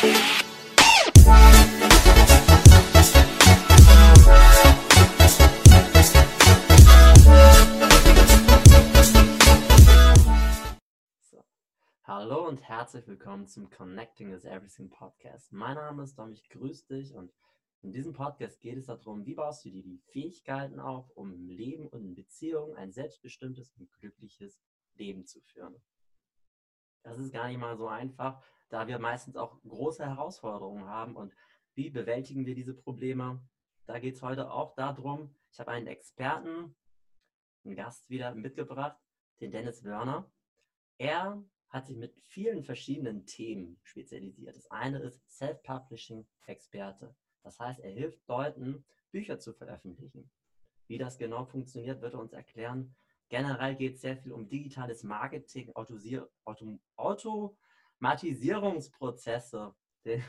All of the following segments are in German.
Hallo und herzlich willkommen zum Connecting is Everything Podcast. Mein Name ist Dom, ich grüße dich und in diesem Podcast geht es darum, wie baust du dir die Fähigkeiten auf, um im Leben und in Beziehungen ein selbstbestimmtes und glückliches Leben zu führen. Das ist gar nicht mal so einfach, da wir meistens auch große Herausforderungen haben und wie bewältigen wir diese Probleme. Da geht es heute auch darum, ich habe einen Experten, einen Gast wieder mitgebracht, den Dennis Wörner. Er hat sich mit vielen verschiedenen Themen spezialisiert. Das eine ist Self-Publishing-Experte. Das heißt, er hilft Leuten, Bücher zu veröffentlichen. Wie das genau funktioniert, wird er uns erklären. Generell geht es sehr viel um digitales Marketing, Autosier Auto Automatisierungsprozesse, den,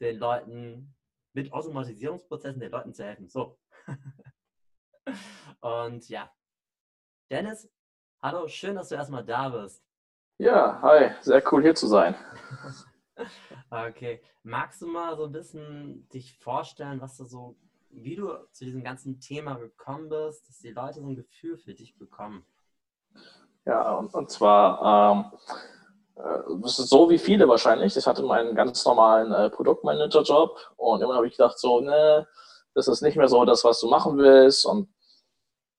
den Leuten, mit Automatisierungsprozessen den Leuten zu helfen. So. Und ja, Dennis, hallo, schön, dass du erstmal da bist. Ja, hi, sehr cool hier zu sein. Okay, magst du mal so ein bisschen dich vorstellen, was du so, wie du zu diesem ganzen Thema gekommen bist, dass die Leute so ein Gefühl für dich bekommen? Ja, und, und zwar, ähm, äh, das ist so wie viele wahrscheinlich. Ich hatte meinen ganz normalen äh, Produktmanager-Job und immer habe ich gedacht, so, ne, das ist nicht mehr so das, was du machen willst und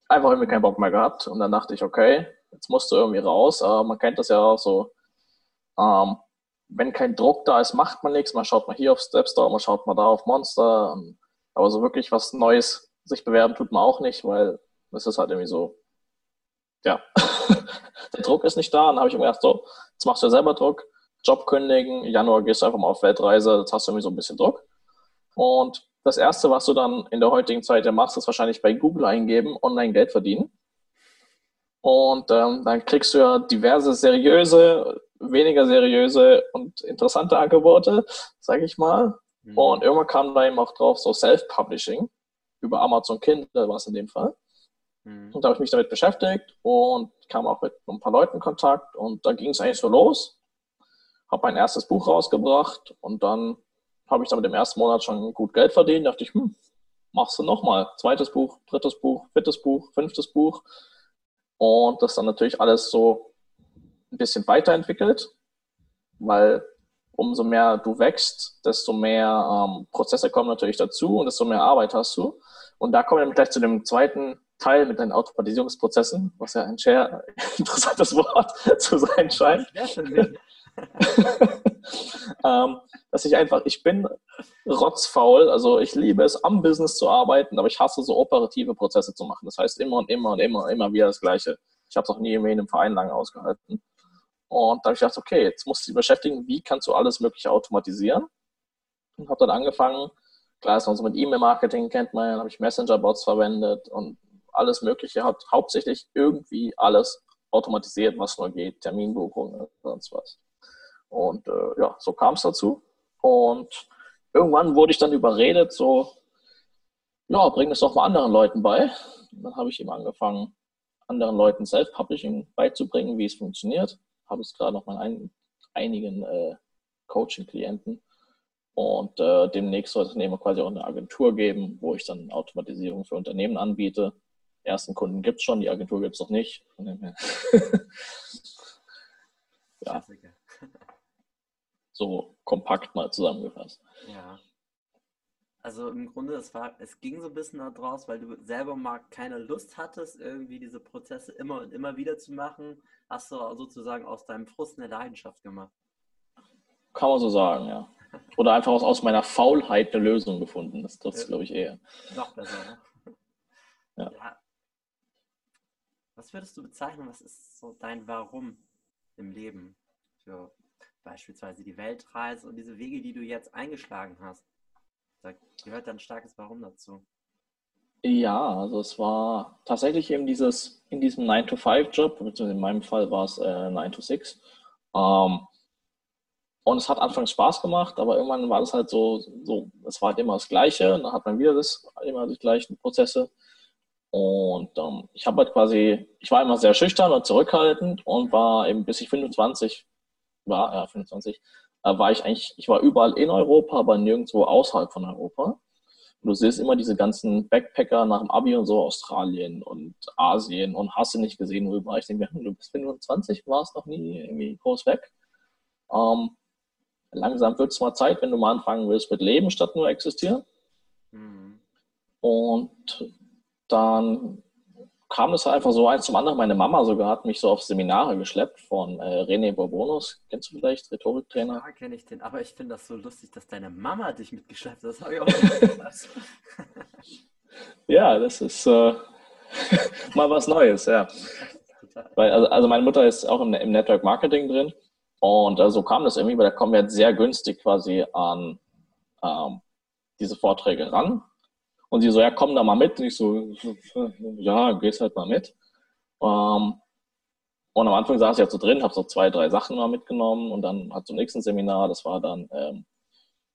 einfach irgendwie keinen Bock mehr gehabt. Und dann dachte ich, okay, jetzt musst du irgendwie raus. Aber man kennt das ja auch so, ähm, wenn kein Druck da ist, macht man nichts. Man schaut mal hier auf Stepstore, man schaut mal da auf Monster. Aber so wirklich was Neues sich bewerben tut man auch nicht, weil das ist halt irgendwie so, ja, der Druck ist nicht da. Und dann habe ich mir gedacht, so, jetzt machst du ja selber Druck, Job kündigen, Januar gehst du einfach mal auf Weltreise, jetzt hast du irgendwie so ein bisschen Druck. Und das Erste, was du dann in der heutigen Zeit ja machst, ist wahrscheinlich bei Google eingeben, online Geld verdienen. Und ähm, dann kriegst du ja diverse seriöse, weniger seriöse und interessante Angebote, sage ich mal. Mhm. Und irgendwann kam da eben auch drauf so Self-Publishing über Amazon Kindle, war es in dem Fall. Mhm. Und da habe ich mich damit beschäftigt und kam auch mit ein paar Leuten in Kontakt und da ging es eigentlich so los. Habe mein erstes Buch rausgebracht und dann habe ich damit im ersten Monat schon gut Geld verdient. Da dachte ich, hm, machst du nochmal. Zweites Buch, drittes Buch, viertes Buch, fünftes Buch und das dann natürlich alles so ein bisschen weiterentwickelt, weil umso mehr du wächst, desto mehr ähm, Prozesse kommen natürlich dazu und desto mehr Arbeit hast du. Und da kommen wir gleich zu dem zweiten Teil mit den Automatisierungsprozessen, was ja ein sehr interessantes Wort zu sein scheint. ähm, dass ich einfach, ich bin rotzfaul, also ich liebe es, am Business zu arbeiten, aber ich hasse so operative Prozesse zu machen. Das heißt immer und immer und immer und immer wieder das Gleiche. Ich habe es auch nie in einem Verein lange ausgehalten. Und da habe ich gedacht, okay, jetzt musst du dich beschäftigen, wie kannst du alles Mögliche automatisieren? Und habe dann angefangen, klar, ist man so mit E-Mail-Marketing kennt man, habe ich Messenger-Bots verwendet und alles Mögliche, hat hauptsächlich irgendwie alles automatisiert, was nur geht, Terminbuchungen, sonst was. Und äh, ja, so kam es dazu. Und irgendwann wurde ich dann überredet, so, ja, bring es doch mal anderen Leuten bei. Und dann habe ich eben angefangen, anderen Leuten Self-Publishing beizubringen, wie es funktioniert. Habe es gerade noch mal ein, einigen äh, Coaching-Klienten. Und äh, demnächst soll es Unternehmen quasi auch eine Agentur geben, wo ich dann Automatisierung für Unternehmen anbiete. Ersten Kunden gibt es schon, die Agentur gibt es noch nicht. ja so kompakt mal zusammengefasst. Ja. Also im Grunde, es, war, es ging so ein bisschen daraus, weil du selber mal keine Lust hattest, irgendwie diese Prozesse immer und immer wieder zu machen, hast du sozusagen aus deinem Frust eine Leidenschaft gemacht. Kann man so sagen, ja. Oder einfach aus, aus meiner Faulheit eine Lösung gefunden. Das trifft es, ja. glaube ich, eher. Noch besser, ne? Ja. ja. Was würdest du bezeichnen, was ist so dein Warum im Leben für beispielsweise die Weltreise und diese Wege, die du jetzt eingeschlagen hast. Da gehört ein starkes Warum dazu. Ja, also es war tatsächlich eben dieses, in diesem 9-to-5-Job, beziehungsweise in meinem Fall war es äh, 9-to-6. Ähm, und es hat anfangs Spaß gemacht, aber irgendwann war das halt so, so, es war halt immer das Gleiche. Und dann hat man wieder das, immer die gleichen Prozesse. Und ähm, ich habe halt quasi, ich war immer sehr schüchtern und zurückhaltend und war eben bis ich 25 war, ja, 25, äh, war ich eigentlich, ich war überall in Europa, aber nirgendwo außerhalb von Europa. Und du siehst immer diese ganzen Backpacker nach dem Abi und so, Australien und Asien und hast du nicht gesehen, wo warst. Ich denke, du bist 25, warst noch nie irgendwie groß weg. Ähm, langsam wird es mal Zeit, wenn du mal anfangen willst mit Leben statt nur existieren. Mhm. Und dann kam es einfach so eins zum anderen. Meine Mama sogar hat mich so auf Seminare geschleppt von äh, René Bourbonus. Kennst du vielleicht, Rhetoriktrainer? Ja, kenne ich den. Aber ich finde das so lustig, dass deine Mama dich mitgeschleppt hat. Das habe ich auch nicht ja, das ist äh, mal was Neues, ja. Weil, also, also, meine Mutter ist auch im, im Network Marketing drin. Und äh, so kam das irgendwie, weil da kommen wir jetzt sehr günstig quasi an ähm, diese Vorträge ran. Und sie so, ja, komm da mal mit. Und ich so, ja, gehst halt mal mit. Ähm, und am Anfang saß ich ja so drin, habe so zwei, drei Sachen mal mitgenommen und dann hat zum nächsten Seminar, das war dann ähm,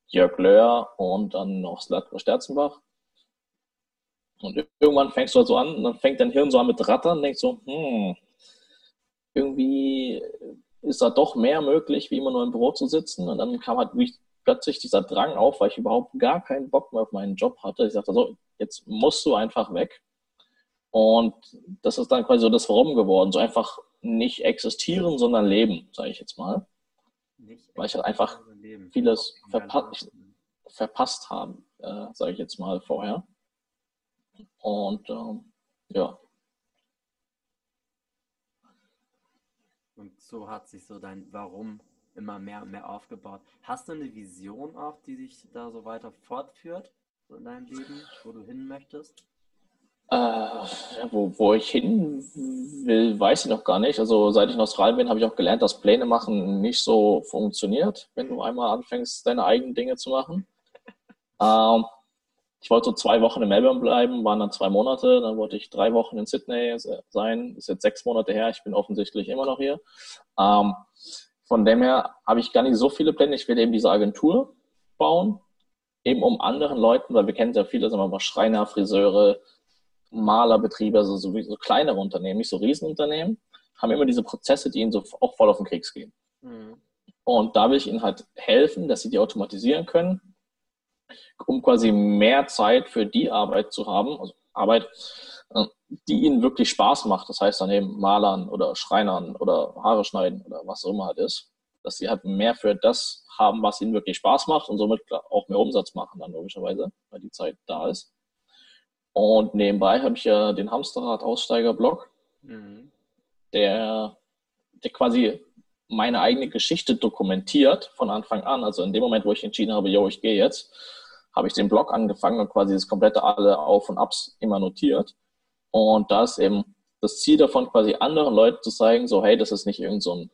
Jörg Löhr und dann noch Slatko Sterzenbach. Und irgendwann fängst du halt so an dann fängt dein Hirn so an mit Rattern und denkst so, hm, irgendwie ist da doch mehr möglich, wie immer nur im Büro zu sitzen. Und dann kam halt plötzlich dieser Drang auf, weil ich überhaupt gar keinen Bock mehr auf meinen Job hatte. Ich sagte so, jetzt musst du einfach weg. Und das ist dann quasi so das Warum geworden. So einfach nicht existieren, sondern leben, sage ich jetzt mal. Nicht weil ich halt einfach vieles verpa verpasst habe, äh, sage ich jetzt mal vorher. Und ähm, ja. Und so hat sich so dein Warum immer mehr und mehr aufgebaut. Hast du eine Vision auch, die sich da so weiter fortführt so in deinem Leben, wo du hin möchtest? Äh, wo, wo ich hin will, weiß ich noch gar nicht. Also seit ich in Australien bin, habe ich auch gelernt, dass Pläne machen nicht so funktioniert, wenn du einmal anfängst, deine eigenen Dinge zu machen. Ähm, ich wollte so zwei Wochen in Melbourne bleiben, waren dann zwei Monate. Dann wollte ich drei Wochen in Sydney sein. Ist jetzt sechs Monate her. Ich bin offensichtlich immer noch hier. Ähm, von dem her habe ich gar nicht so viele Pläne. Ich will eben diese Agentur bauen, eben um anderen Leuten, weil wir kennen ja viele, sagen wir mal, Schreiner, Friseure, Malerbetriebe, also so, so kleinere Unternehmen, nicht so Riesenunternehmen, haben immer diese Prozesse, die ihnen so auch voll auf den Keks gehen. Mhm. Und da will ich ihnen halt helfen, dass sie die automatisieren können, um quasi mehr Zeit für die Arbeit zu haben, also Arbeit, die ihnen wirklich Spaß macht. Das heißt dann eben Malern oder Schreinern oder Haare schneiden oder was auch immer halt ist. Dass sie halt mehr für das haben, was ihnen wirklich Spaß macht und somit auch mehr Umsatz machen dann logischerweise, weil die Zeit da ist. Und nebenbei habe ich ja den Hamsterrad-Aussteiger-Blog, mhm. der, der quasi meine eigene Geschichte dokumentiert von Anfang an. Also in dem Moment, wo ich entschieden habe, yo, ich gehe jetzt, habe ich den Blog angefangen und quasi das komplette alle Auf und Abs immer notiert. Und da ist eben das Ziel davon, quasi anderen Leuten zu zeigen, so, hey, das ist nicht irgend so ein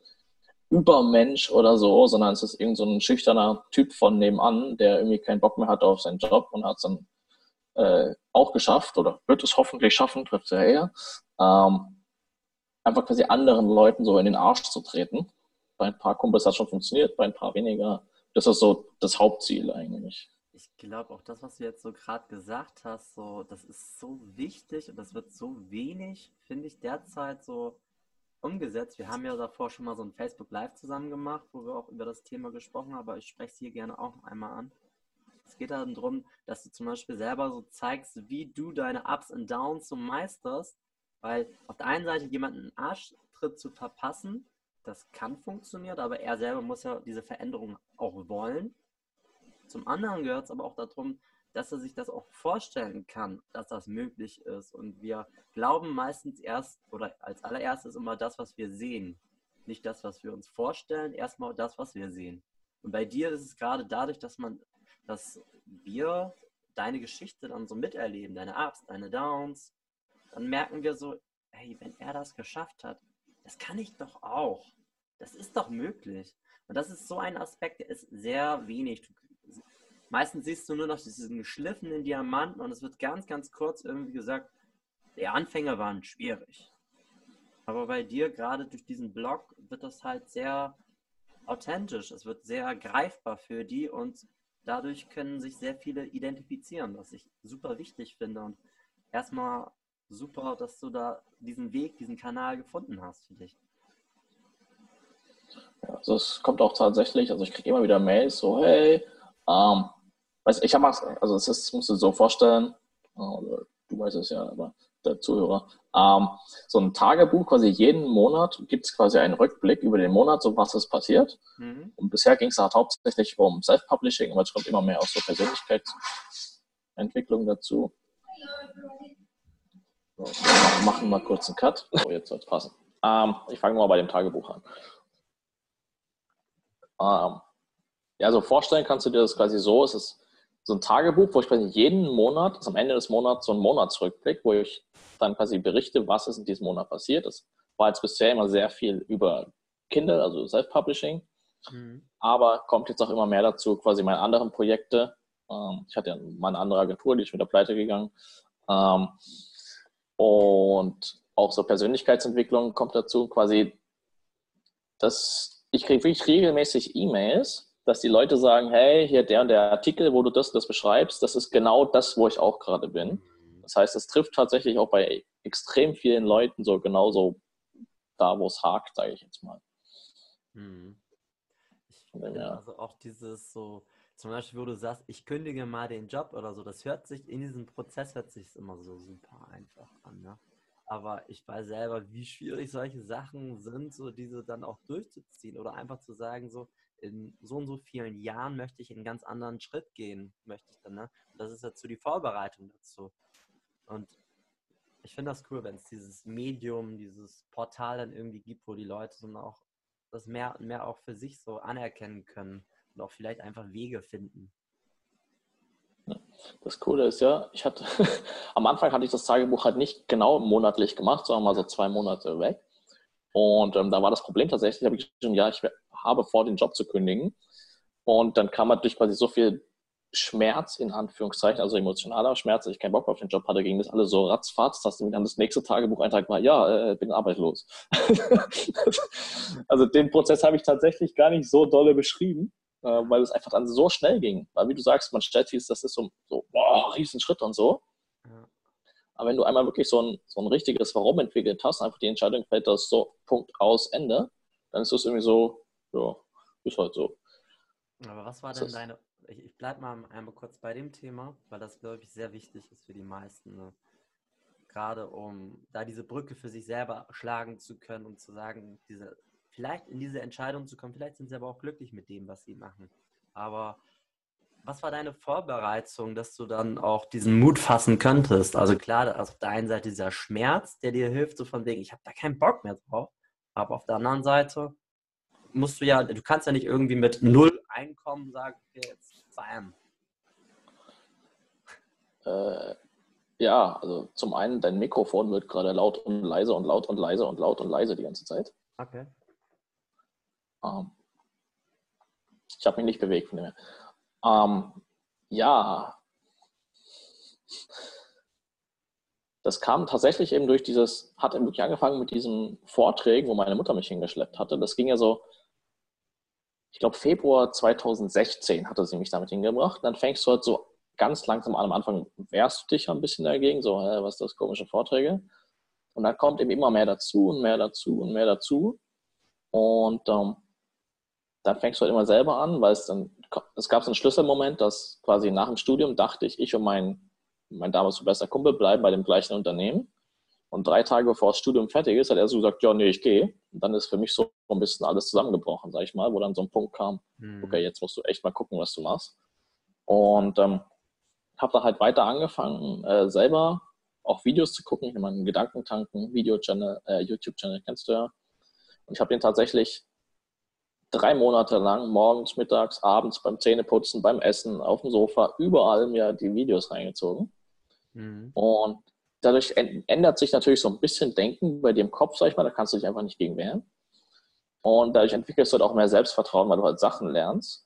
Übermensch oder so, sondern es ist irgend so ein schüchterner Typ von nebenan, der irgendwie keinen Bock mehr hat auf seinen Job und hat es dann äh, auch geschafft oder wird es hoffentlich schaffen, trifft er eher, ähm, einfach quasi anderen Leuten so in den Arsch zu treten. Bei ein paar Kumpels hat es schon funktioniert, bei ein paar weniger. Das ist so das Hauptziel eigentlich ich glaube auch das, was du jetzt so gerade gesagt hast, so, das ist so wichtig und das wird so wenig, finde ich, derzeit so umgesetzt. Wir haben ja davor schon mal so ein Facebook Live zusammen gemacht, wo wir auch über das Thema gesprochen haben, aber ich spreche es hier gerne auch noch einmal an. Es geht dann darum, dass du zum Beispiel selber so zeigst, wie du deine Ups und Downs so meisterst, weil auf der einen Seite jemanden einen Arschtritt zu verpassen, das kann funktionieren, aber er selber muss ja diese Veränderung auch wollen. Zum anderen gehört es aber auch darum, dass er sich das auch vorstellen kann, dass das möglich ist. Und wir glauben meistens erst oder als allererstes immer das, was wir sehen. Nicht das, was wir uns vorstellen, erstmal das, was wir sehen. Und bei dir ist es gerade dadurch, dass man, dass wir deine Geschichte dann so miterleben, deine Ups, deine Downs, dann merken wir so, hey, wenn er das geschafft hat, das kann ich doch auch. Das ist doch möglich. Und das ist so ein Aspekt, der ist sehr wenig. Meistens siehst du nur noch diesen geschliffenen Diamanten und es wird ganz, ganz kurz irgendwie gesagt, die Anfänge waren schwierig. Aber bei dir, gerade durch diesen Blog, wird das halt sehr authentisch. Es wird sehr greifbar für die und dadurch können sich sehr viele identifizieren, was ich super wichtig finde. Und erstmal super, dass du da diesen Weg, diesen Kanal gefunden hast für dich. Ja, also es kommt auch tatsächlich, also ich kriege immer wieder Mails, so, hey, ähm, weiß ich habe also es ist, musst du so vorstellen, du weißt es ja, aber der Zuhörer, ähm, so ein Tagebuch, quasi jeden Monat gibt es quasi einen Rückblick über den Monat, so was ist passiert. Mhm. Und bisher ging es halt hauptsächlich um Self-Publishing, aber es kommt immer mehr aus so Persönlichkeitsentwicklung dazu. So, wir machen mal kurz einen Cut. So, jetzt soll es passen. Ähm, ich fange mal bei dem Tagebuch an. Ähm, ja, so vorstellen kannst du dir das quasi so, es ist so ein Tagebuch, wo ich quasi jeden Monat, also am Ende des Monats, so einen Monatsrückblick, wo ich dann quasi berichte, was ist in diesem Monat passiert. Das war jetzt bisher immer sehr viel über Kindle, also Self-Publishing. Mhm. Aber kommt jetzt auch immer mehr dazu, quasi meine anderen Projekte. Ähm, ich hatte ja meine andere Agentur, die ist wieder pleite gegangen. Ähm, und auch so Persönlichkeitsentwicklung kommt dazu. Quasi, dass ich kriege wirklich regelmäßig E-Mails, dass die Leute sagen, hey, hier der und der Artikel, wo du das das beschreibst, das ist genau das, wo ich auch gerade bin. Das heißt, es trifft tatsächlich auch bei extrem vielen Leuten so genauso da, wo es hakt, sage ich jetzt mal. Hm. Ich finde ja. also auch dieses so, zum Beispiel, wo du sagst, ich kündige mal den Job oder so, das hört sich, in diesem Prozess hört sich immer so super einfach an, ne? Aber ich weiß selber, wie schwierig solche Sachen sind, so diese dann auch durchzuziehen oder einfach zu sagen, so in so und so vielen Jahren möchte ich einen ganz anderen Schritt gehen, möchte ich dann, ne? Das ist dazu die Vorbereitung dazu. Und ich finde das cool, wenn es dieses Medium, dieses Portal dann irgendwie gibt, wo die Leute dann auch das mehr und mehr auch für sich so anerkennen können und auch vielleicht einfach Wege finden. Das Coole ist ja, ich hatte am Anfang hatte ich das Tagebuch halt nicht genau monatlich gemacht, sondern mal so zwei Monate weg. Und ähm, da war das Problem tatsächlich, habe ich geschrieben, ja, ich habe vor, den Job zu kündigen. Und dann kam halt durch quasi so viel Schmerz, in Anführungszeichen, also emotionaler Schmerz, dass ich keinen Bock auf den Job hatte, ging das alles so ratzfatz, dass dann das nächste Tagebucheintrag war, ja, äh, bin arbeitslos. also den Prozess habe ich tatsächlich gar nicht so dolle beschrieben, äh, weil es einfach dann so schnell ging. Weil wie du sagst, man stellt sich, das ist so, so boah, riesen Schritt und so. Ja. Aber wenn du einmal wirklich so ein, so ein richtiges Warum entwickelt hast, einfach die Entscheidung fällt das so Punkt aus Ende, dann ist das irgendwie so, ja, ist halt so. Aber was war denn deine ich, ich bleibe mal einmal kurz bei dem Thema, weil das, glaube ich, sehr wichtig ist für die meisten. Ne? Gerade um da diese Brücke für sich selber schlagen zu können und zu sagen, diese, vielleicht in diese Entscheidung zu kommen, vielleicht sind sie aber auch glücklich mit dem, was sie machen. Aber was war deine Vorbereitung, dass du dann auch diesen Mut fassen könntest? Also klar, auf der einen Seite dieser Schmerz, der dir hilft, so von wegen, ich habe da keinen Bock mehr drauf. Aber auf der anderen Seite musst du ja, du kannst ja nicht irgendwie mit null Einkommen sagen, okay, jetzt Bam. Äh, ja, also zum einen, dein Mikrofon wird gerade laut und leise und laut und leise und laut und leise die ganze Zeit. Okay. Ähm, ich habe mich nicht bewegt von dem ähm, Ja. Das kam tatsächlich eben durch dieses, hat eben wirklich angefangen mit diesen Vorträgen, wo meine Mutter mich hingeschleppt hatte. Das ging ja so, ich glaube, Februar 2016 hatte sie mich damit hingebracht. Dann fängst du halt so ganz langsam an. Am Anfang wehrst du dich ein bisschen dagegen, so, hä, was ist das, komische Vorträge. Und dann kommt eben immer mehr dazu und mehr dazu und mehr dazu. Und ähm, dann fängst du halt immer selber an, weil es dann, es gab so einen Schlüsselmoment, dass quasi nach dem Studium dachte ich, ich und mein, mein damals so bester Kumpel bleiben bei dem gleichen Unternehmen. Und drei Tage bevor das Studium fertig ist, hat er so gesagt, ja, nee, ich gehe. Und dann ist für mich so ein bisschen alles zusammengebrochen, sag ich mal, wo dann so ein Punkt kam, mhm. okay, jetzt musst du echt mal gucken, was du machst. Und ähm, habe da halt weiter angefangen, äh, selber auch Videos zu gucken. Ich habe meinen Gedankentanken, Video-Channel, äh, YouTube-Channel, kennst du ja. Und ich habe den tatsächlich drei Monate lang, morgens, mittags, abends, beim Zähneputzen, beim Essen, auf dem Sofa, überall mir die Videos reingezogen. Mhm. Und dadurch ändert sich natürlich so ein bisschen Denken bei dir im Kopf, sag ich mal, da kannst du dich einfach nicht gegen wehren. Und dadurch entwickelst du halt auch mehr Selbstvertrauen, weil du halt Sachen lernst.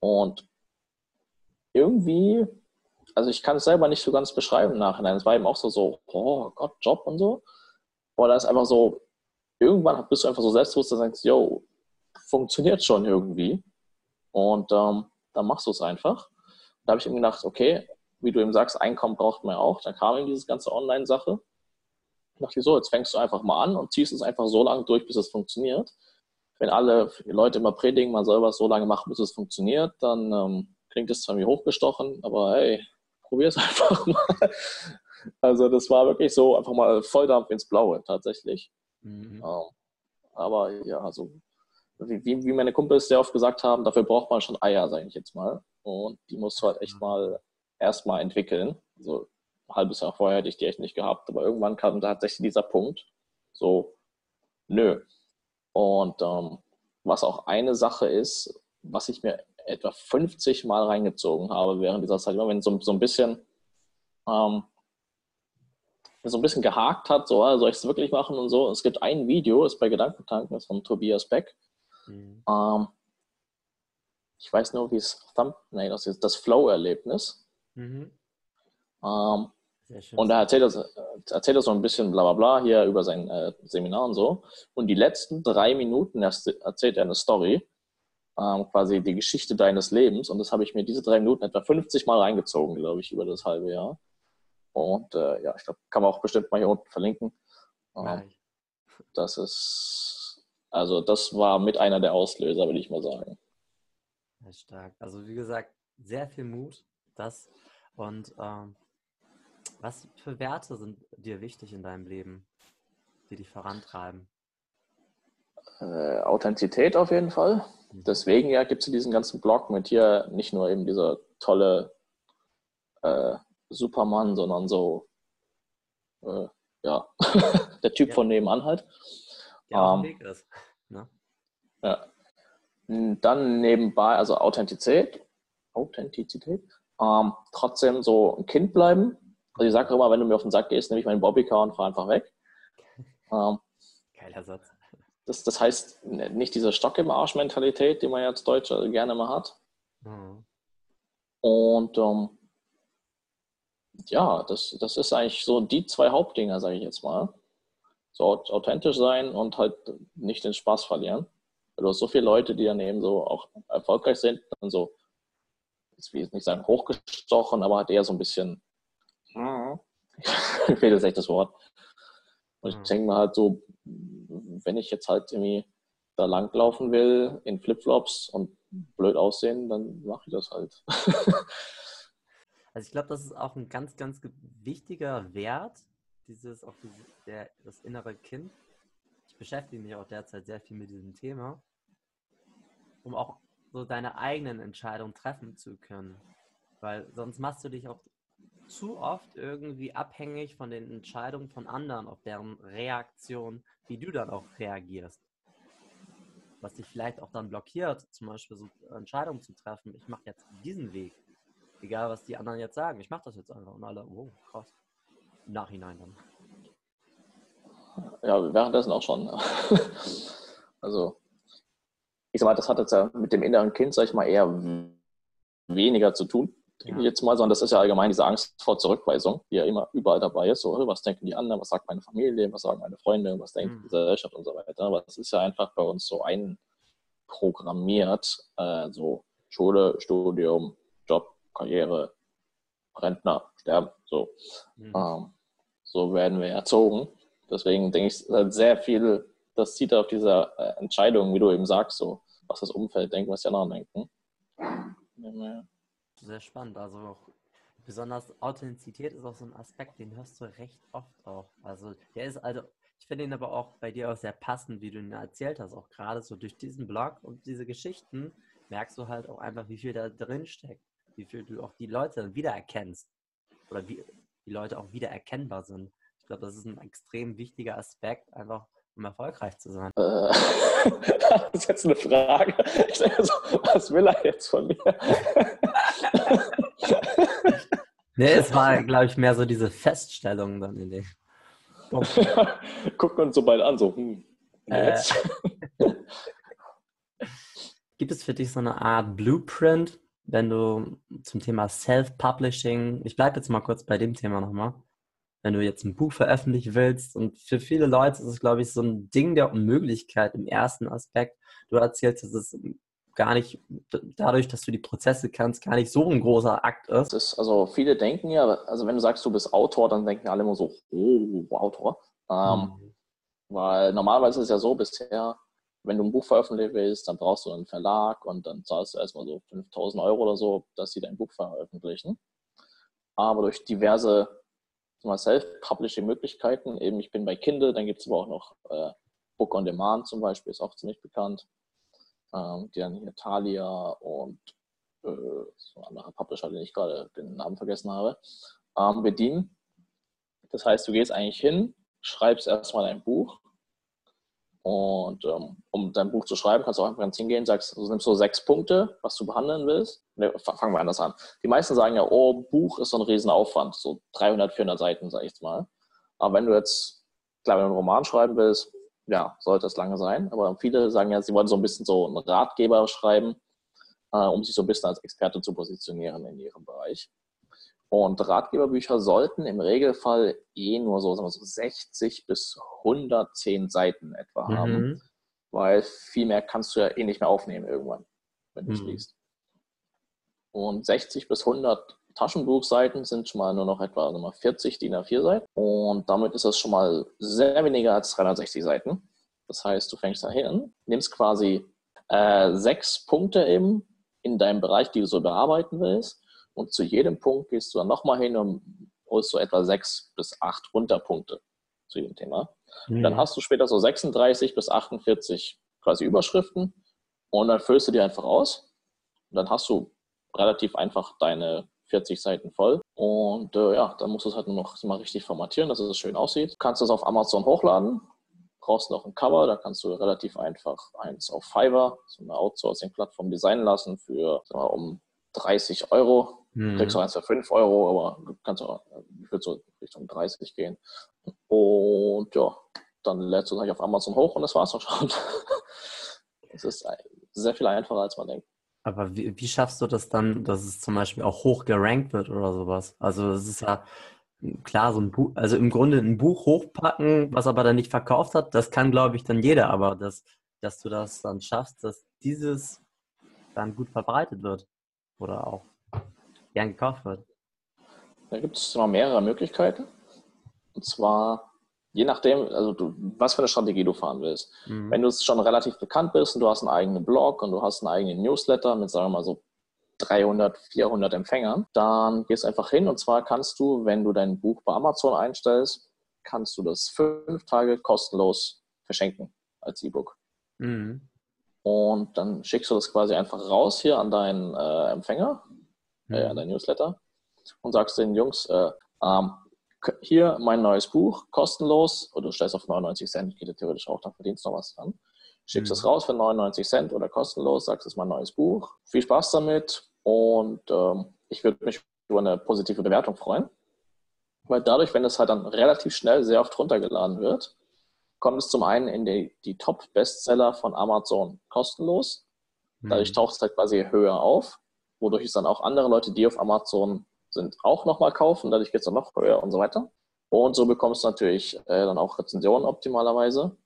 Und irgendwie, also ich kann es selber nicht so ganz beschreiben im Nachhinein. Es war eben auch so, so, oh Gott, Job und so. Aber da ist einfach so, irgendwann bist du einfach so selbstbewusst, dass du sagst, yo, funktioniert schon irgendwie. Und ähm, dann machst du es einfach. Da habe ich eben gedacht, okay, wie du eben sagst, Einkommen braucht man ja auch. Dann kam eben diese ganze Online-Sache. dachte ich so, jetzt fängst du einfach mal an und ziehst es einfach so lange durch, bis es funktioniert. wenn alle Leute immer predigen, man soll was so lange machen, bis es funktioniert, dann ähm, klingt es zwar wie hochgestochen, aber hey, probier es einfach mal. Also das war wirklich so einfach mal Volldampf ins Blaue tatsächlich. Mhm. Ähm, aber ja, also wie, wie meine Kumpels sehr oft gesagt haben, dafür braucht man schon Eier, sage ich jetzt mal. Und die musst du halt echt mal erstmal entwickeln. Also ein halbes Jahr vorher hätte ich die echt nicht gehabt, aber irgendwann kam tatsächlich dieser Punkt, so, nö. Und ähm, was auch eine Sache ist, was ich mir etwa 50 Mal reingezogen habe während dieser Zeit, immer wenn so, so ein bisschen ähm, so ein bisschen gehakt hat, so, ah, soll ich es wirklich machen und so. Es gibt ein Video, ist bei Gedankentanken, ist von Tobias Beck. Mhm. Ähm, ich weiß nur, wie es Thumbnail das ist, das Flow-Erlebnis. Mhm. Ähm, und da erzählt er, erzählt er so ein bisschen bla bla bla hier über sein äh, Seminar und so. Und die letzten drei Minuten erzählt er eine Story, ähm, quasi die Geschichte deines Lebens. Und das habe ich mir diese drei Minuten etwa 50 Mal reingezogen, glaube ich, über das halbe Jahr. Und äh, ja, ich glaube, kann man auch bestimmt mal hier unten verlinken. Ähm, das ist, also das war mit einer der Auslöser, würde ich mal sagen. Sehr stark. Also wie gesagt, sehr viel Mut. Das und ähm, was für Werte sind dir wichtig in deinem Leben, die dich vorantreiben? Äh, Authentizität auf jeden Fall. Mhm. Deswegen ja gibt es diesen ganzen Blog mit hier nicht nur eben dieser tolle äh, Superman, sondern so äh, ja der Typ ja. von nebenan halt. Ja, ähm, Weg ist. Ne? Ja. Dann nebenbei, also Authentizität, Authentizität, ähm, trotzdem so ein Kind bleiben. Also ich sage immer, wenn du mir auf den Sack gehst, nehme ich meinen Bobbycar und fahre einfach weg. Ähm, Geiler Satz. Das, das heißt, nicht diese Stock im Arsch-Mentalität, die man ja als Deutscher gerne mal hat. Mhm. Und ähm, ja, das, das ist eigentlich so die zwei Hauptdinger, sage ich jetzt mal. So authentisch sein und halt nicht den Spaß verlieren. Du hast so viele Leute, die dann eben so auch erfolgreich sind und so ich will jetzt nicht sagen hochgestochen, aber hat eher so ein bisschen, mir fehlt jetzt echt das Wort. Und ich denke mir halt so, wenn ich jetzt halt irgendwie da langlaufen will in Flipflops und blöd aussehen, dann mache ich das halt. also ich glaube, das ist auch ein ganz, ganz wichtiger Wert, dieses, auch dieses, der, das innere Kind. Ich beschäftige mich auch derzeit sehr viel mit diesem Thema, um auch so deine eigenen Entscheidungen treffen zu können. Weil sonst machst du dich auch zu oft irgendwie abhängig von den Entscheidungen von anderen, auf deren Reaktion, wie du dann auch reagierst. Was dich vielleicht auch dann blockiert, zum Beispiel so Entscheidungen zu treffen. Ich mache jetzt diesen Weg. Egal, was die anderen jetzt sagen. Ich mache das jetzt einfach. Und alle, wow, krass. Im Nachhinein dann. Ja, währenddessen auch schon. also, ich sag mal, das hat jetzt ja mit dem inneren Kind, sag ich mal, eher weniger zu tun, denke ich jetzt mal, sondern das ist ja allgemein diese Angst vor Zurückweisung, die ja immer überall dabei ist. So, was denken die anderen, was sagt meine Familie, was sagen meine Freunde, was denkt mhm. die Gesellschaft und so weiter. Aber das ist ja einfach bei uns so einprogrammiert, äh, so Schule, Studium, Job, Karriere, Rentner, Sterben, so. Mhm. Ähm, so werden wir erzogen. Deswegen denke ich, halt sehr viel, das zieht auf diese äh, Entscheidung, wie du eben sagst, so was das Umfeld denkt, was die anderen denken. Sehr spannend. Also auch besonders Authentizität ist auch so ein Aspekt, den hörst du recht oft auch. Also der ist also, ich finde ihn aber auch bei dir auch sehr passend, wie du ihn erzählt hast, auch gerade so durch diesen Blog und diese Geschichten merkst du halt auch einfach, wie viel da drin steckt, wie viel du auch die Leute wiedererkennst oder wie die Leute auch wiedererkennbar sind. Ich glaube, das ist ein extrem wichtiger Aspekt, einfach um erfolgreich zu sein? Äh, das ist jetzt eine Frage. Ich denke so, was will er jetzt von mir? nee, es war, glaube ich, mehr so diese Feststellung dann in dem. Gucken uns so beide an, so, hm, äh, Gibt es für dich so eine Art Blueprint, wenn du zum Thema Self-Publishing, ich bleibe jetzt mal kurz bei dem Thema nochmal, wenn du jetzt ein Buch veröffentlichen willst. Und für viele Leute ist es, glaube ich, so ein Ding der Unmöglichkeit im ersten Aspekt. Du erzählst, dass es gar nicht, dadurch, dass du die Prozesse kannst, gar nicht so ein großer Akt ist. ist also viele denken ja, also wenn du sagst, du bist Autor, dann denken alle immer so, oh, Autor. Ähm, mhm. Weil normalerweise ist es ja so bisher, wenn du ein Buch veröffentlichen willst, dann brauchst du einen Verlag und dann zahlst du erstmal so 5000 Euro oder so, dass sie dein Buch veröffentlichen. Aber durch diverse Self-Publishing-Möglichkeiten, eben ich bin bei Kindle, dann gibt es aber auch noch äh, Book on Demand zum Beispiel, ist auch ziemlich bekannt. Ähm, die dann hier Thalia und äh, so ein anderer Publisher, den ich gerade den Namen vergessen habe, ähm, bedienen. Das heißt, du gehst eigentlich hin, schreibst erstmal dein Buch und ähm, um dein Buch zu schreiben, kannst du auch einfach ganz hingehen, sagst, du nimmst so sechs Punkte, was du behandeln willst. Ne, fangen wir anders an. Die meisten sagen ja, oh, Buch ist so ein Riesenaufwand, so 300, 400 Seiten, sag ich jetzt mal. Aber wenn du jetzt, klar, wenn du einen Roman schreiben willst, ja, sollte es lange sein. Aber viele sagen ja, sie wollen so ein bisschen so einen Ratgeber schreiben, äh, um sich so ein bisschen als Experte zu positionieren in ihrem Bereich. Und Ratgeberbücher sollten im Regelfall eh nur so, sagen wir so 60 bis 110 Seiten etwa mhm. haben, weil viel mehr kannst du ja eh nicht mehr aufnehmen irgendwann, wenn du es mhm. liest. Und 60 bis 100 Taschenbuchseiten sind schon mal nur noch etwa Nummer 40 DIN A4 Seiten. Und damit ist das schon mal sehr weniger als 360 Seiten. Das heißt, du fängst da hin, nimmst quasi äh, sechs Punkte eben in deinem Bereich, die du so bearbeiten willst und zu jedem Punkt gehst du dann nochmal hin und holst so etwa sechs bis acht Runterpunkte zu jedem Thema. Mhm. Dann hast du später so 36 bis 48 quasi Überschriften und dann füllst du die einfach aus. Und dann hast du relativ einfach deine 40 Seiten voll. Und äh, ja, dann musst du es halt nur noch mal richtig formatieren, dass es schön aussieht. Du kannst es auf Amazon hochladen, brauchst noch ein Cover, da kannst du relativ einfach eins auf Fiverr, so eine Outsourcing-Plattform designen lassen für mal, um 30 Euro. Mhm. Kriegst du eins für 5 Euro, aber du kannst auch, ich würde so Richtung 30 gehen. Und ja, dann lädst du es auf Amazon hoch und das war's auch schon. Es ist sehr viel einfacher, als man denkt. Aber wie, wie, schaffst du das dann, dass es zum Beispiel auch hoch gerankt wird oder sowas? Also es ist ja klar, so ein Buch, also im Grunde ein Buch hochpacken, was aber dann nicht verkauft hat, das kann, glaube ich, dann jeder, aber das, dass du das dann schaffst, dass dieses dann gut verbreitet wird oder auch gern gekauft wird? Da gibt es noch mehrere Möglichkeiten. Und zwar je nachdem, also du, was für eine Strategie du fahren willst. Mhm. Wenn du schon relativ bekannt bist und du hast einen eigenen Blog und du hast einen eigenen Newsletter mit, sagen wir mal so 300, 400 Empfängern, dann gehst du einfach hin und zwar kannst du, wenn du dein Buch bei Amazon einstellst, kannst du das fünf Tage kostenlos verschenken als E-Book. Mhm. Und dann schickst du das quasi einfach raus hier an deinen äh, Empfänger äh, an dein Newsletter und sagst den Jungs, äh, ähm, hier mein neues Buch, kostenlos, oder du stellst auf 99 Cent, geht ja theoretisch auch, dann verdienst du noch was dran. Schickst es mhm. raus für 99 Cent oder kostenlos, sagst, es ist mein neues Buch. Viel Spaß damit und ähm, ich würde mich über eine positive Bewertung freuen. Weil dadurch, wenn es halt dann relativ schnell sehr oft runtergeladen wird, kommt es zum einen in die, die Top-Bestseller von Amazon kostenlos. Dadurch mhm. taucht es halt quasi höher auf wodurch es dann auch andere Leute, die auf Amazon sind, auch nochmal kaufen. Dadurch geht es dann noch höher und so weiter. Und so bekommst du natürlich äh, dann auch Rezensionen optimalerweise.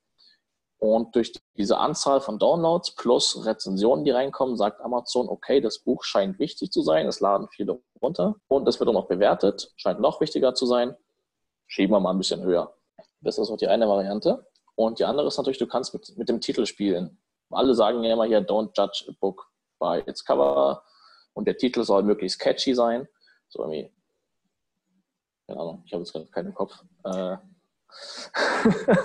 Und durch diese Anzahl von Downloads plus Rezensionen, die reinkommen, sagt Amazon, okay, das Buch scheint wichtig zu sein, es laden viele runter und es wird auch noch bewertet, scheint noch wichtiger zu sein, schieben wir mal ein bisschen höher. Das ist auch die eine Variante. Und die andere ist natürlich, du kannst mit, mit dem Titel spielen. Alle sagen ja immer hier, don't judge a book by its cover und der Titel soll möglichst catchy sein. So irgendwie, keine Ahnung, ich habe jetzt gerade keinen Kopf. Äh.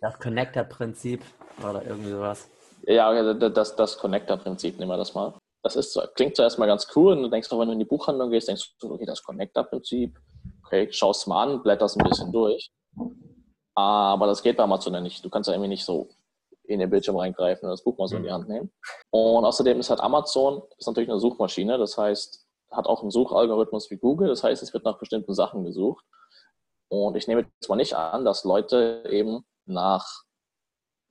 das Connector-Prinzip oder irgendwie sowas. Ja, das, das Connector-Prinzip, nehmen wir das mal. Das ist, klingt zuerst mal ganz cool und du denkst wenn du in die Buchhandlung gehst, denkst du, okay, das Connector-Prinzip, okay, schaust mal an, blätterst ein bisschen durch. Aber das geht bei Amazon ja nicht. Du kannst ja irgendwie nicht so in den Bildschirm reingreifen und das Buch mal so in die mhm. Hand nehmen. Und außerdem ist halt Amazon ist natürlich eine Suchmaschine, das heißt, hat auch einen Suchalgorithmus wie Google, das heißt, es wird nach bestimmten Sachen gesucht. Und ich nehme jetzt mal nicht an, dass Leute eben nach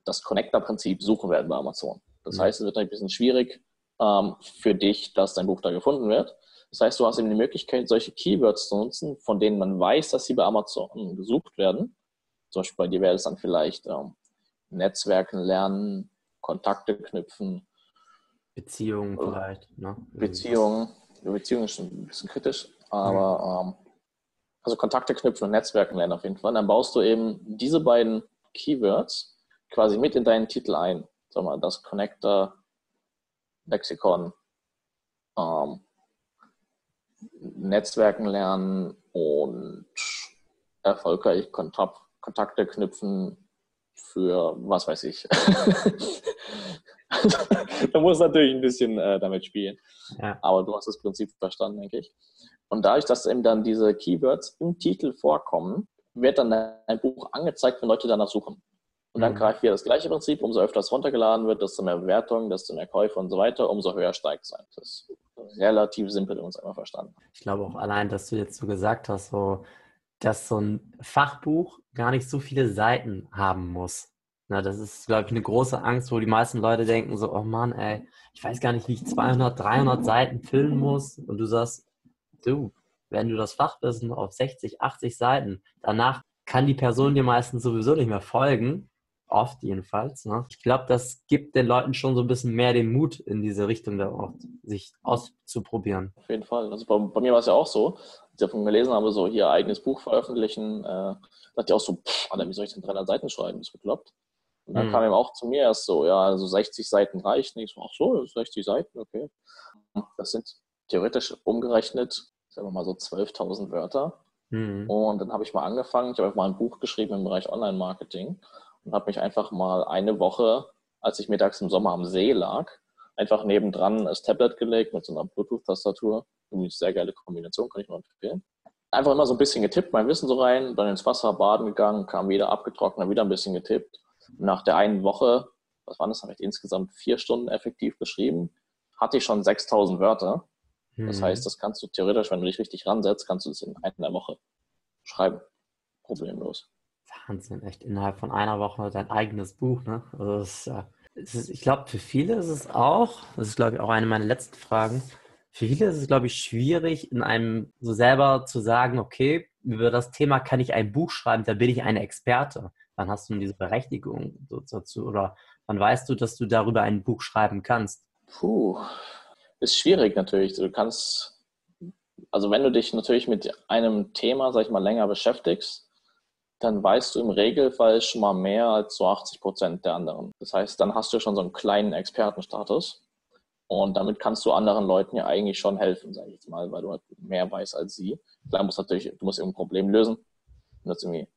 das Connector-Prinzip suchen werden bei Amazon. Das mhm. heißt, es wird ein bisschen schwierig ähm, für dich, dass dein Buch da gefunden wird. Das heißt, du hast eben die Möglichkeit, solche Keywords zu nutzen, von denen man weiß, dass sie bei Amazon gesucht werden. Zum Beispiel bei dir wäre es dann vielleicht ähm, Netzwerken lernen, Kontakte knüpfen. Beziehungen vielleicht. Ne? Beziehungen. Beziehungen ist ein bisschen kritisch, aber mhm. ähm, also Kontakte knüpfen und Netzwerken lernen auf jeden Fall. Dann baust du eben diese beiden Keywords quasi mit in deinen Titel ein. sag mal, das Connector, Lexikon, ähm, Netzwerken lernen und erfolgreich Kontakt, Kontakte knüpfen für was weiß ich. da muss natürlich ein bisschen äh, damit spielen. Ja. Aber du hast das Prinzip verstanden, denke ich. Und dadurch, dass eben dann diese Keywords im Titel vorkommen, wird dann ein Buch angezeigt, wenn Leute danach suchen. Und dann mhm. greift wieder das gleiche Prinzip, umso öfter es runtergeladen wird, desto mehr Bewertungen, desto mehr Käufe und so weiter, umso höher steigt es. Das ist relativ simpel uns einmal verstanden. Ich glaube auch allein, dass du jetzt so gesagt hast, so, dass so ein Fachbuch gar nicht so viele Seiten haben muss. Na, das ist, glaube ich, eine große Angst, wo die meisten Leute denken so, oh Mann, ey, ich weiß gar nicht, wie ich 200, 300 Seiten füllen muss. Und du sagst, du, wenn du das Fachwissen auf 60, 80 Seiten, danach kann die Person dir meistens sowieso nicht mehr folgen. Oft jedenfalls. Ne? Ich glaube, das gibt den Leuten schon so ein bisschen mehr den Mut in diese Richtung, da auch sich auszuprobieren. Auf jeden Fall. Also bei, bei mir war es ja auch so, als ich davon gelesen habe, so hier eigenes Buch veröffentlichen, äh, dachte ich auch so, pff, Alter, wie soll ich denn 300 Seiten schreiben? Das bekloppt. Und dann hm. kam eben auch zu mir erst so, ja, also 60 Seiten reichen. Ich so, ach so, 60 Seiten, okay. Das sind theoretisch umgerechnet, sagen wir mal so 12.000 Wörter. Mhm. Und dann habe ich mal angefangen, ich habe mal ein Buch geschrieben im Bereich Online-Marketing und habe mich einfach mal eine Woche, als ich mittags im Sommer am See lag, einfach nebendran das Tablet gelegt mit so einer Bluetooth-Tastatur. Eine sehr geile Kombination, kann ich nur empfehlen. Einfach immer so ein bisschen getippt, mein Wissen so rein, dann ins Wasser baden gegangen, kam wieder abgetrocknet, wieder ein bisschen getippt. nach der einen Woche, was waren das, habe ich insgesamt vier Stunden effektiv geschrieben, hatte ich schon 6000 Wörter. Das mhm. heißt, das kannst du theoretisch, wenn du dich richtig ransetzt, kannst du das in einer Woche schreiben. Problemlos. Wahnsinn, echt innerhalb von einer Woche dein eigenes Buch, ne? Also das ist, ist, ich glaube, für viele ist es auch, das ist, glaube ich, auch eine meiner letzten Fragen, für viele ist es, glaube ich, schwierig, in einem so selber zu sagen, okay, über das Thema kann ich ein Buch schreiben, da bin ich eine Experte. Wann hast du diese Berechtigung dazu? Oder wann weißt du, dass du darüber ein Buch schreiben kannst? Puh, ist schwierig natürlich. Du kannst, also wenn du dich natürlich mit einem Thema, sag ich mal, länger beschäftigst, dann weißt du im Regelfall schon mal mehr als so 80 Prozent der anderen. Das heißt, dann hast du schon so einen kleinen Expertenstatus. Und damit kannst du anderen Leuten ja eigentlich schon helfen, sage ich jetzt mal, weil du halt mehr weißt als sie. Klar musst natürlich, du musst irgendein Problem lösen. Wenn du jetzt irgendwie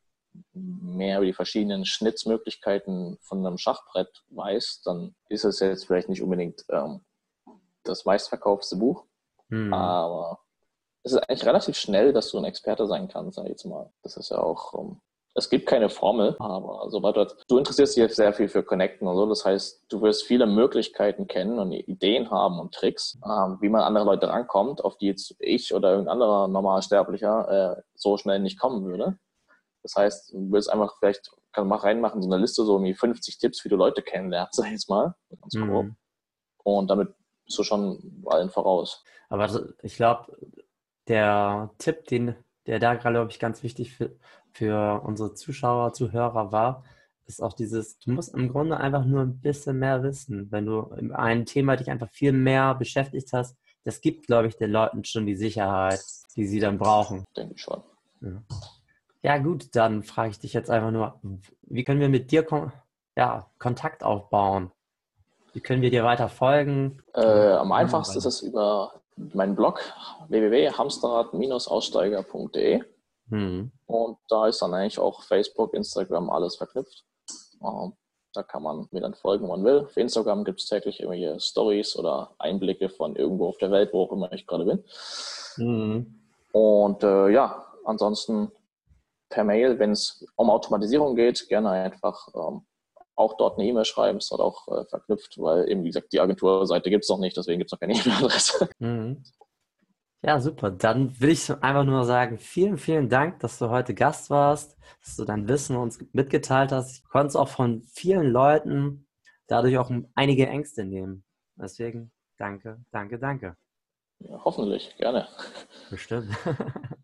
mehr über die verschiedenen Schnitzmöglichkeiten von einem Schachbrett weißt, dann ist es jetzt vielleicht nicht unbedingt ähm, das meistverkaufte Buch. Hm. Aber es ist eigentlich relativ schnell, dass du ein Experte sein kannst, sag ich jetzt mal. Das ist ja auch, um, ähm, es gibt keine Formel, aber sobald du, du interessierst dich sehr viel für Connecten und so. Das heißt, du wirst viele Möglichkeiten kennen und Ideen haben und Tricks, ähm, wie man andere Leute rankommt, auf die jetzt ich oder irgendein anderer Normalsterblicher äh, so schnell nicht kommen würde. Das heißt, du willst einfach vielleicht, kann man reinmachen, so eine Liste, so wie 50 Tipps, wie du Leute kennenlernst, sag ich jetzt mal, ganz grob. Mhm. Und damit bist du schon allen voraus. Aber ich glaube, der Tipp, den, der da gerade, glaube ich, ganz wichtig für, für unsere Zuschauer, Zuhörer war, ist auch dieses, du musst im Grunde einfach nur ein bisschen mehr wissen. Wenn du in einem Thema dich einfach viel mehr beschäftigt hast, das gibt, glaube ich, den Leuten schon die Sicherheit, die sie dann brauchen. Denke ich schon. Ja. ja, gut, dann frage ich dich jetzt einfach nur, wie können wir mit dir ja, Kontakt aufbauen? Wie können wir dir weiter folgen? Äh, am einfachsten ist es über meinen Blog www.hamsterrad-aussteiger.de hm. und da ist dann eigentlich auch Facebook, Instagram, alles verknüpft. Ähm, da kann man mir dann folgen, wenn man will. Auf Instagram gibt es täglich irgendwelche Stories oder Einblicke von irgendwo auf der Welt, wo auch immer ich gerade bin. Mhm. Und äh, ja, ansonsten per Mail, wenn es um Automatisierung geht, gerne einfach ähm, auch dort eine E-Mail schreiben, ist dort auch äh, verknüpft, weil eben, wie gesagt, die Agenturseite gibt es noch nicht, deswegen gibt es noch keine E-Mail-Adresse. Mhm. Ja, super. Dann will ich einfach nur sagen, vielen, vielen Dank, dass du heute Gast warst, dass du dein Wissen uns mitgeteilt hast. Ich konnte es auch von vielen Leuten dadurch auch einige Ängste nehmen. Deswegen danke, danke, danke. Ja, hoffentlich, gerne. Bestimmt.